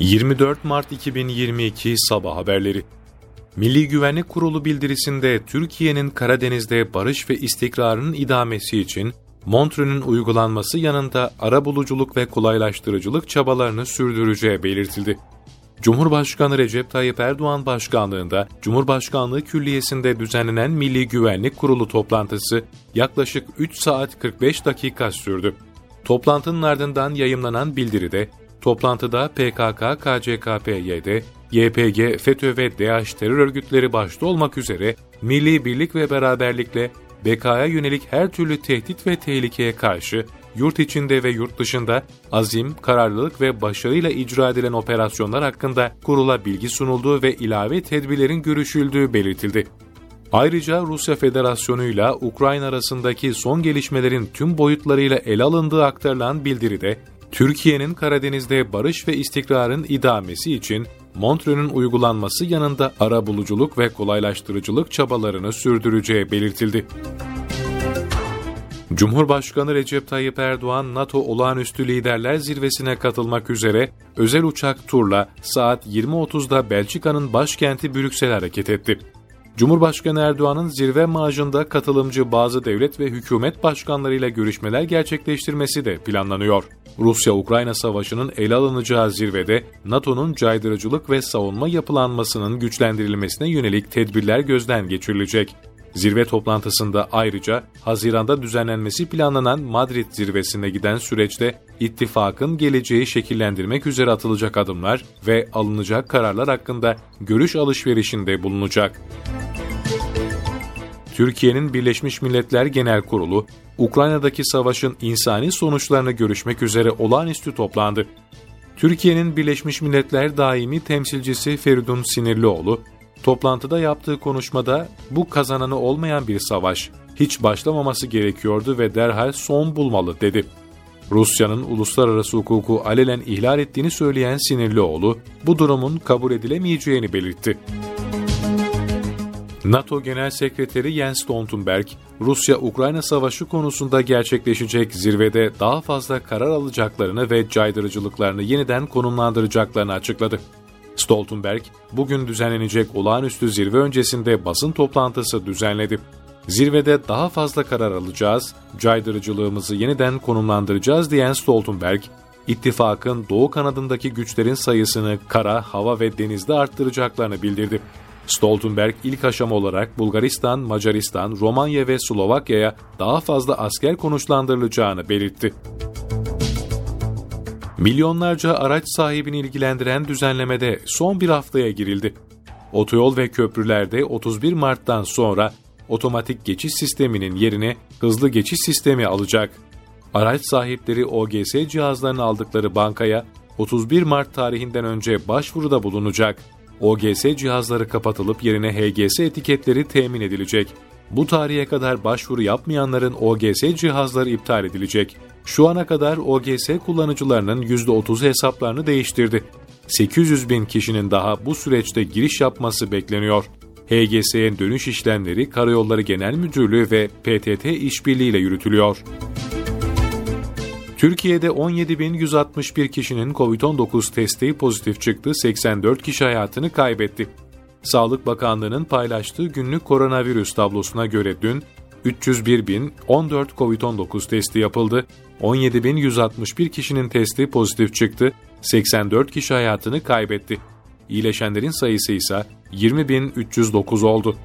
24 Mart 2022 Sabah Haberleri Milli Güvenlik Kurulu bildirisinde Türkiye'nin Karadeniz'de barış ve istikrarın idamesi için Montreux'ün uygulanması yanında arabuluculuk ve kolaylaştırıcılık çabalarını sürdüreceği belirtildi. Cumhurbaşkanı Recep Tayyip Erdoğan başkanlığında Cumhurbaşkanlığı Külliyesi'nde düzenlenen Milli Güvenlik Kurulu toplantısı yaklaşık 3 saat 45 dakika sürdü. Toplantının ardından yayımlanan bildiride Toplantıda PKK, KCK-PYD, YPG, FETÖ ve DAEŞ terör örgütleri başta olmak üzere milli birlik ve beraberlikle BK'ya yönelik her türlü tehdit ve tehlikeye karşı yurt içinde ve yurt dışında azim, kararlılık ve başarıyla icra edilen operasyonlar hakkında kurula bilgi sunulduğu ve ilave tedbirlerin görüşüldüğü belirtildi. Ayrıca Rusya Federasyonu ile Ukrayna arasındaki son gelişmelerin tüm boyutlarıyla ele alındığı aktarılan bildiride Türkiye'nin Karadeniz'de barış ve istikrarın idamesi için Montreux'ün uygulanması yanında ara buluculuk ve kolaylaştırıcılık çabalarını sürdüreceği belirtildi. Cumhurbaşkanı Recep Tayyip Erdoğan, NATO Olağanüstü Liderler Zirvesi'ne katılmak üzere özel uçak turla saat 20.30'da Belçika'nın başkenti Brüksel'e hareket etti. Cumhurbaşkanı Erdoğan'ın zirve maaşında katılımcı bazı devlet ve hükümet başkanlarıyla görüşmeler gerçekleştirmesi de planlanıyor. Rusya-Ukrayna savaşının ele alınacağı zirvede NATO'nun caydırıcılık ve savunma yapılanmasının güçlendirilmesine yönelik tedbirler gözden geçirilecek. Zirve toplantısında ayrıca Haziran'da düzenlenmesi planlanan Madrid zirvesine giden süreçte ittifakın geleceği şekillendirmek üzere atılacak adımlar ve alınacak kararlar hakkında görüş alışverişinde bulunacak. Türkiye'nin Birleşmiş Milletler Genel Kurulu, Ukrayna'daki savaşın insani sonuçlarını görüşmek üzere olağanüstü toplandı. Türkiye'nin Birleşmiş Milletler Daimi Temsilcisi Feridun Sinirlioğlu, toplantıda yaptığı konuşmada bu kazananı olmayan bir savaş, hiç başlamaması gerekiyordu ve derhal son bulmalı dedi. Rusya'nın uluslararası hukuku alelen ihlal ettiğini söyleyen Sinirlioğlu, bu durumun kabul edilemeyeceğini belirtti. NATO Genel Sekreteri Jens Stoltenberg, Rusya-Ukrayna savaşı konusunda gerçekleşecek zirvede daha fazla karar alacaklarını ve caydırıcılıklarını yeniden konumlandıracaklarını açıkladı. Stoltenberg, bugün düzenlenecek olağanüstü zirve öncesinde basın toplantısı düzenledi. Zirvede daha fazla karar alacağız, caydırıcılığımızı yeniden konumlandıracağız diyen Stoltenberg, ittifakın doğu kanadındaki güçlerin sayısını kara, hava ve denizde arttıracaklarını bildirdi. Stoltenberg ilk aşama olarak Bulgaristan, Macaristan, Romanya ve Slovakya'ya daha fazla asker konuşlandırılacağını belirtti. Milyonlarca araç sahibini ilgilendiren düzenlemede son bir haftaya girildi. Otoyol ve köprülerde 31 Mart'tan sonra otomatik geçiş sisteminin yerine hızlı geçiş sistemi alacak. Araç sahipleri OGS cihazlarını aldıkları bankaya 31 Mart tarihinden önce başvuruda bulunacak. OGS cihazları kapatılıp yerine HGS etiketleri temin edilecek. Bu tarihe kadar başvuru yapmayanların OGS cihazları iptal edilecek. Şu ana kadar OGS kullanıcılarının %30 hesaplarını değiştirdi. 800 bin kişinin daha bu süreçte giriş yapması bekleniyor. HGS'ye dönüş işlemleri Karayolları Genel Müdürlüğü ve PTT işbirliğiyle yürütülüyor. Türkiye'de 17.161 kişinin COVID-19 testi pozitif çıktı, 84 kişi hayatını kaybetti. Sağlık Bakanlığı'nın paylaştığı günlük koronavirüs tablosuna göre dün 301.014 COVID-19 testi yapıldı, 17.161 kişinin testi pozitif çıktı, 84 kişi hayatını kaybetti. İyileşenlerin sayısı ise 20.309 oldu.